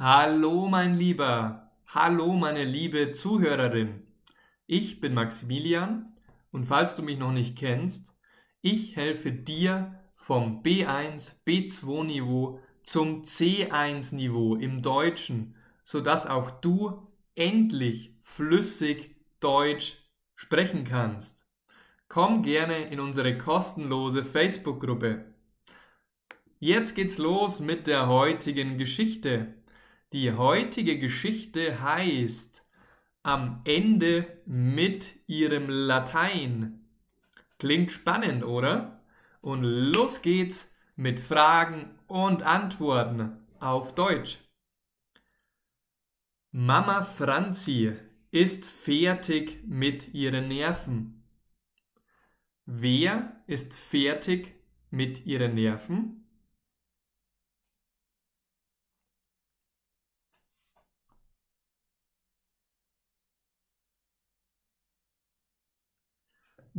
Hallo, mein Lieber. Hallo, meine liebe Zuhörerin. Ich bin Maximilian und falls du mich noch nicht kennst, ich helfe dir vom B1, B2 Niveau zum C1 Niveau im Deutschen, sodass auch du endlich flüssig Deutsch sprechen kannst. Komm gerne in unsere kostenlose Facebook-Gruppe. Jetzt geht's los mit der heutigen Geschichte. Die heutige Geschichte heißt Am Ende mit ihrem Latein. Klingt spannend, oder? Und los geht's mit Fragen und Antworten auf Deutsch. Mama Franzi ist fertig mit ihren Nerven. Wer ist fertig mit ihren Nerven?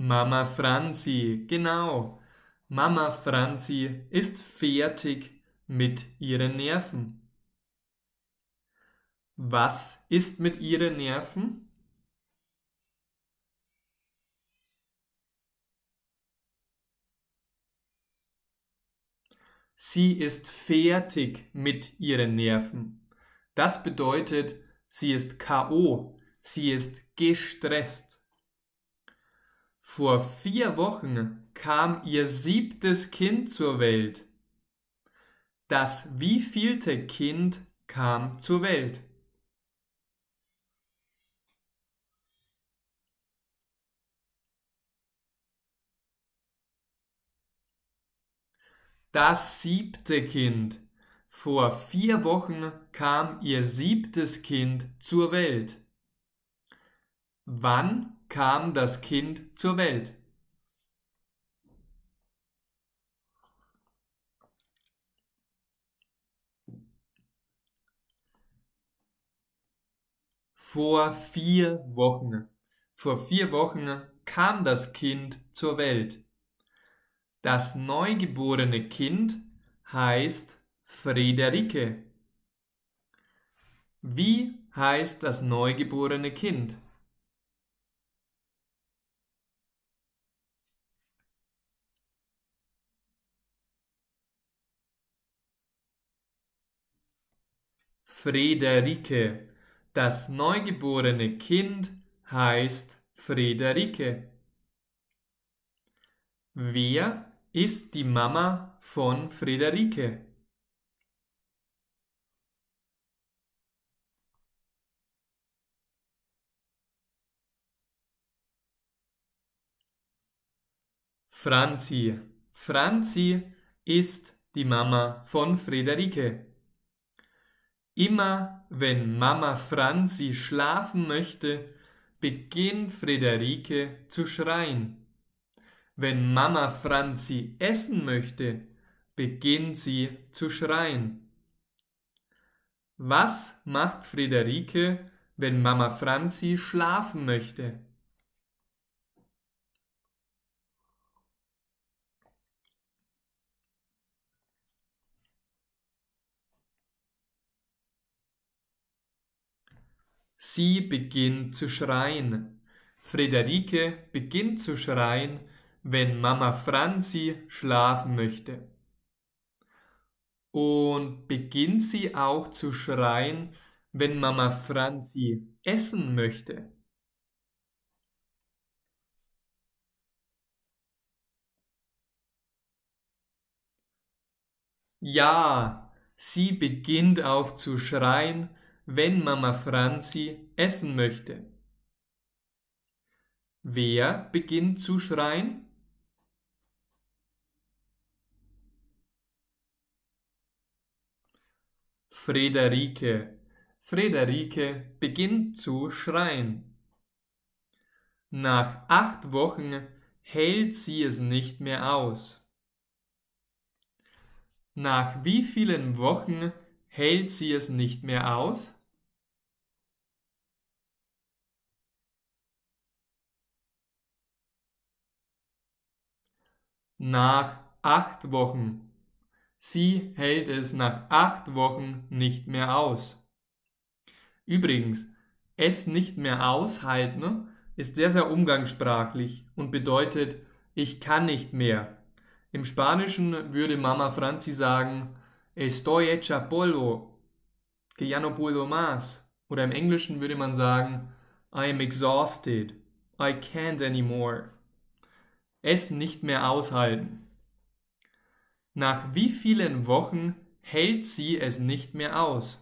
Mama Franzi, genau. Mama Franzi ist fertig mit ihren Nerven. Was ist mit ihren Nerven? Sie ist fertig mit ihren Nerven. Das bedeutet, sie ist KO, sie ist gestresst. Vor vier Wochen kam ihr siebtes Kind zur Welt. Das wievielte Kind kam zur Welt? Das siebte Kind. Vor vier Wochen kam ihr siebtes Kind zur Welt. Wann kam das Kind zur Welt? Vor vier Wochen. Vor vier Wochen kam das Kind zur Welt. Das neugeborene Kind heißt Friederike. Wie heißt das neugeborene Kind? Friederike. Das neugeborene Kind heißt Friederike. Wer ist die Mama von Friederike? Franzi. Franzi ist die Mama von Friederike. Immer wenn Mama Franzi schlafen möchte, beginnt Friederike zu schreien. Wenn Mama Franzi essen möchte, beginnt sie zu schreien. Was macht Friederike, wenn Mama Franzi schlafen möchte? Sie beginnt zu schreien. Friederike beginnt zu schreien, wenn Mama Franzi schlafen möchte. Und beginnt sie auch zu schreien, wenn Mama Franzi essen möchte. Ja, sie beginnt auch zu schreien, wenn Mama Franzi essen möchte. Wer beginnt zu schreien? Friederike. Friederike beginnt zu schreien. Nach acht Wochen hält sie es nicht mehr aus. Nach wie vielen Wochen hält sie es nicht mehr aus? Nach acht Wochen. Sie hält es nach acht Wochen nicht mehr aus. Übrigens, es nicht mehr aushalten ist sehr, sehr umgangssprachlich und bedeutet, ich kann nicht mehr. Im Spanischen würde Mama Franzi sagen, estoy hecha polvo, que ya no puedo más. Oder im Englischen würde man sagen, I am exhausted, I can't anymore. Es nicht mehr aushalten. Nach wie vielen Wochen hält sie es nicht mehr aus?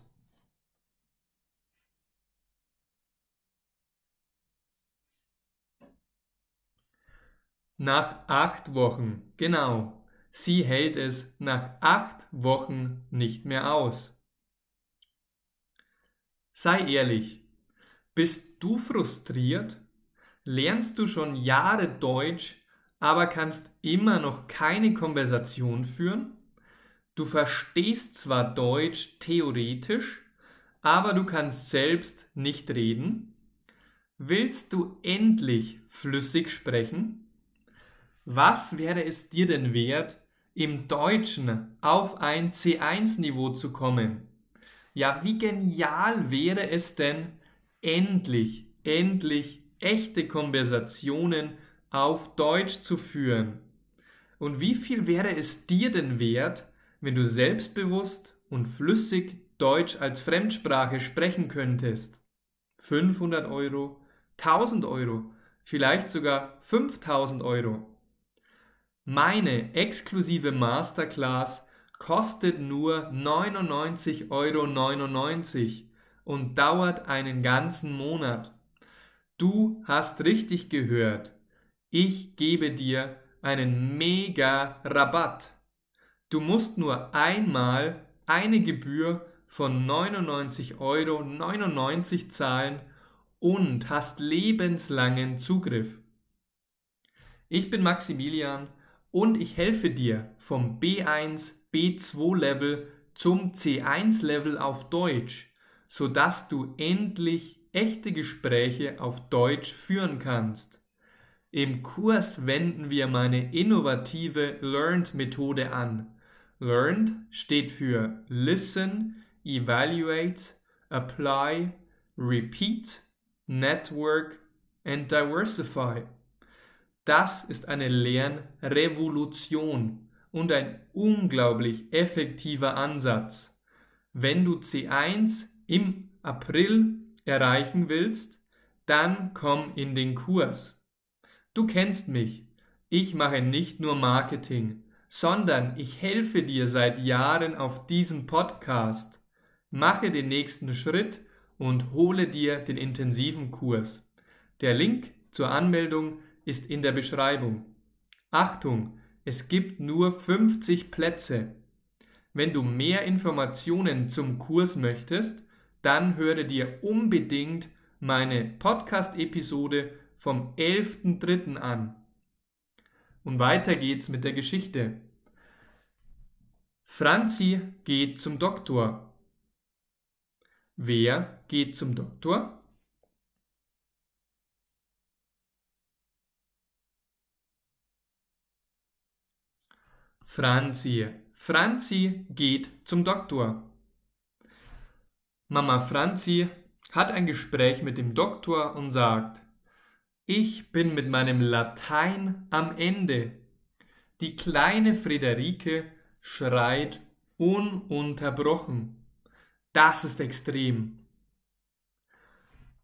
Nach acht Wochen, genau. Sie hält es nach acht Wochen nicht mehr aus. Sei ehrlich, bist du frustriert? Lernst du schon Jahre Deutsch, aber kannst immer noch keine Konversation führen? Du verstehst zwar Deutsch theoretisch, aber du kannst selbst nicht reden? Willst du endlich flüssig sprechen? Was wäre es dir denn wert, im Deutschen auf ein C1-Niveau zu kommen? Ja, wie genial wäre es denn, endlich, endlich echte Konversationen auf Deutsch zu führen? Und wie viel wäre es dir denn wert, wenn du selbstbewusst und flüssig Deutsch als Fremdsprache sprechen könntest? 500 Euro, 1000 Euro, vielleicht sogar 5000 Euro. Meine exklusive Masterclass kostet nur 99,99 Euro und dauert einen ganzen Monat. Du hast richtig gehört. Ich gebe dir einen mega Rabatt. Du musst nur einmal eine Gebühr von 99,99 Euro zahlen und hast lebenslangen Zugriff. Ich bin Maximilian und ich helfe dir vom B1, B2 Level zum C1 Level auf Deutsch, sodass du endlich echte Gespräche auf Deutsch führen kannst. Im Kurs wenden wir meine innovative Learned Methode an. Learned steht für Listen, Evaluate, Apply, Repeat, Network and Diversify. Das ist eine Lernrevolution und ein unglaublich effektiver Ansatz. Wenn du C1 im April erreichen willst, dann komm in den Kurs. Du kennst mich. Ich mache nicht nur Marketing, sondern ich helfe dir seit Jahren auf diesem Podcast. Mache den nächsten Schritt und hole dir den intensiven Kurs. Der Link zur Anmeldung ist in der Beschreibung. Achtung, es gibt nur 50 Plätze. Wenn du mehr Informationen zum Kurs möchtest, dann höre dir unbedingt meine Podcast-Episode vom 11.03. an. Und weiter geht's mit der Geschichte. Franzi geht zum Doktor. Wer geht zum Doktor? Franzi. Franzi geht zum Doktor. Mama Franzi hat ein Gespräch mit dem Doktor und sagt, ich bin mit meinem Latein am Ende. Die kleine Friederike schreit ununterbrochen. Das ist extrem.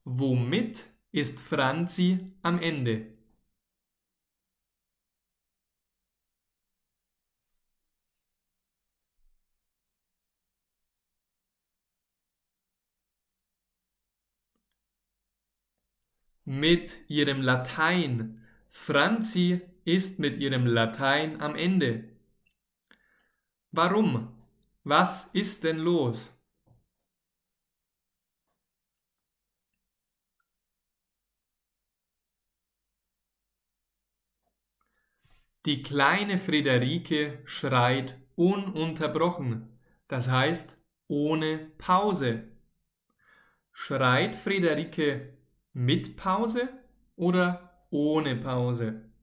Womit ist Franzi am Ende? Mit ihrem Latein. Franzi ist mit ihrem Latein am Ende. Warum? Was ist denn los? Die kleine Friederike schreit ununterbrochen, das heißt ohne Pause. Schreit Friederike mit Pause oder ohne Pause?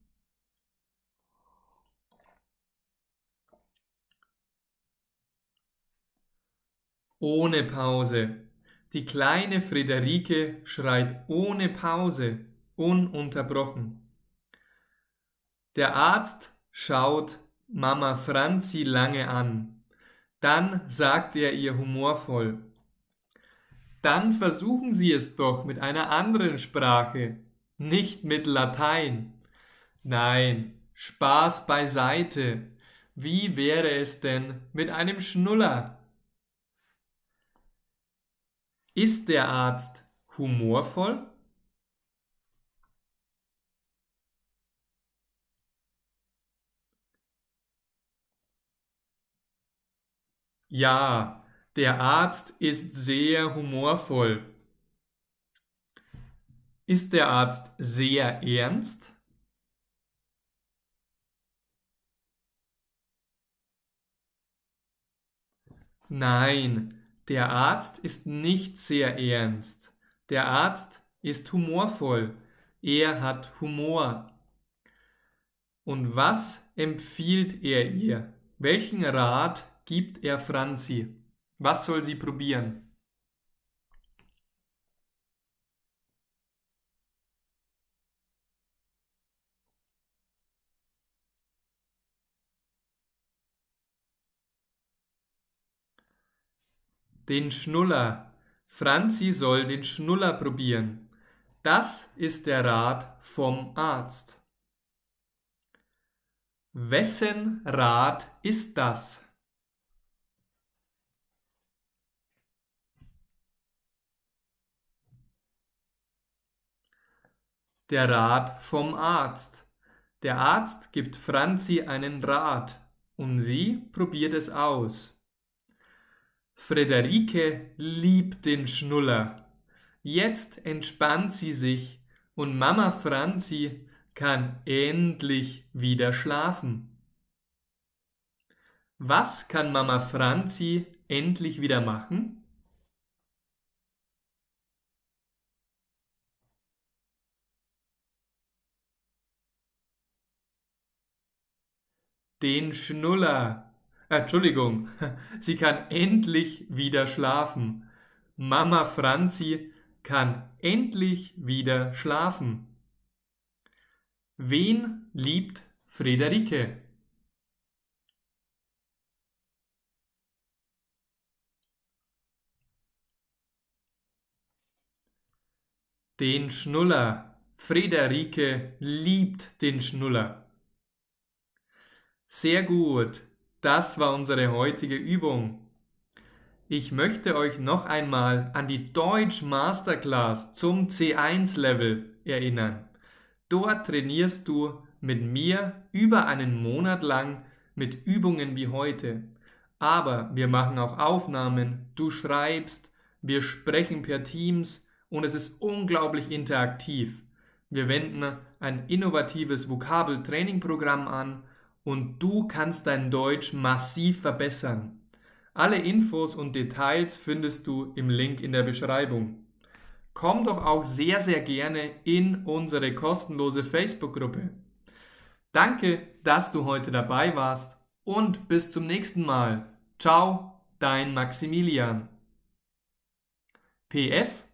ohne Pause. Die kleine Friederike schreit ohne Pause, ununterbrochen. Der Arzt schaut Mama Franzi lange an. Dann sagt er ihr humorvoll, dann versuchen Sie es doch mit einer anderen Sprache, nicht mit Latein. Nein, Spaß beiseite. Wie wäre es denn mit einem Schnuller? Ist der Arzt humorvoll? Ja, der Arzt ist sehr humorvoll. Ist der Arzt sehr ernst? Nein, der Arzt ist nicht sehr ernst. Der Arzt ist humorvoll. Er hat Humor. Und was empfiehlt er ihr? Welchen Rat gibt er Franzi? Was soll sie probieren? Den Schnuller. Franzi soll den Schnuller probieren. Das ist der Rat vom Arzt. Wessen Rat ist das? Der Rat vom Arzt. Der Arzt gibt Franzi einen Rat und sie probiert es aus. Frederike liebt den Schnuller. Jetzt entspannt sie sich und Mama Franzi kann endlich wieder schlafen. Was kann Mama Franzi endlich wieder machen? Den Schnuller. Entschuldigung, sie kann endlich wieder schlafen. Mama Franzi kann endlich wieder schlafen. Wen liebt Friederike? Den Schnuller. Friederike liebt den Schnuller. Sehr gut, das war unsere heutige Übung. Ich möchte euch noch einmal an die Deutsch Masterclass zum C1-Level erinnern. Dort trainierst du mit mir über einen Monat lang mit Übungen wie heute. Aber wir machen auch Aufnahmen, du schreibst, wir sprechen per Teams und es ist unglaublich interaktiv. Wir wenden ein innovatives Vokabeltrainingprogramm an und du kannst dein Deutsch massiv verbessern. Alle Infos und Details findest du im Link in der Beschreibung. Komm doch auch sehr, sehr gerne in unsere kostenlose Facebook-Gruppe. Danke, dass du heute dabei warst und bis zum nächsten Mal. Ciao, dein Maximilian. PS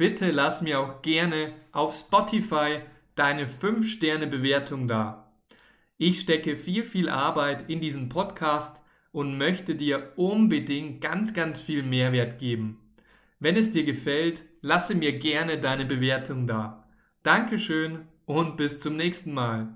Bitte lass mir auch gerne auf Spotify deine 5-Sterne-Bewertung da. Ich stecke viel, viel Arbeit in diesen Podcast und möchte dir unbedingt ganz, ganz viel Mehrwert geben. Wenn es dir gefällt, lasse mir gerne deine Bewertung da. Dankeschön und bis zum nächsten Mal.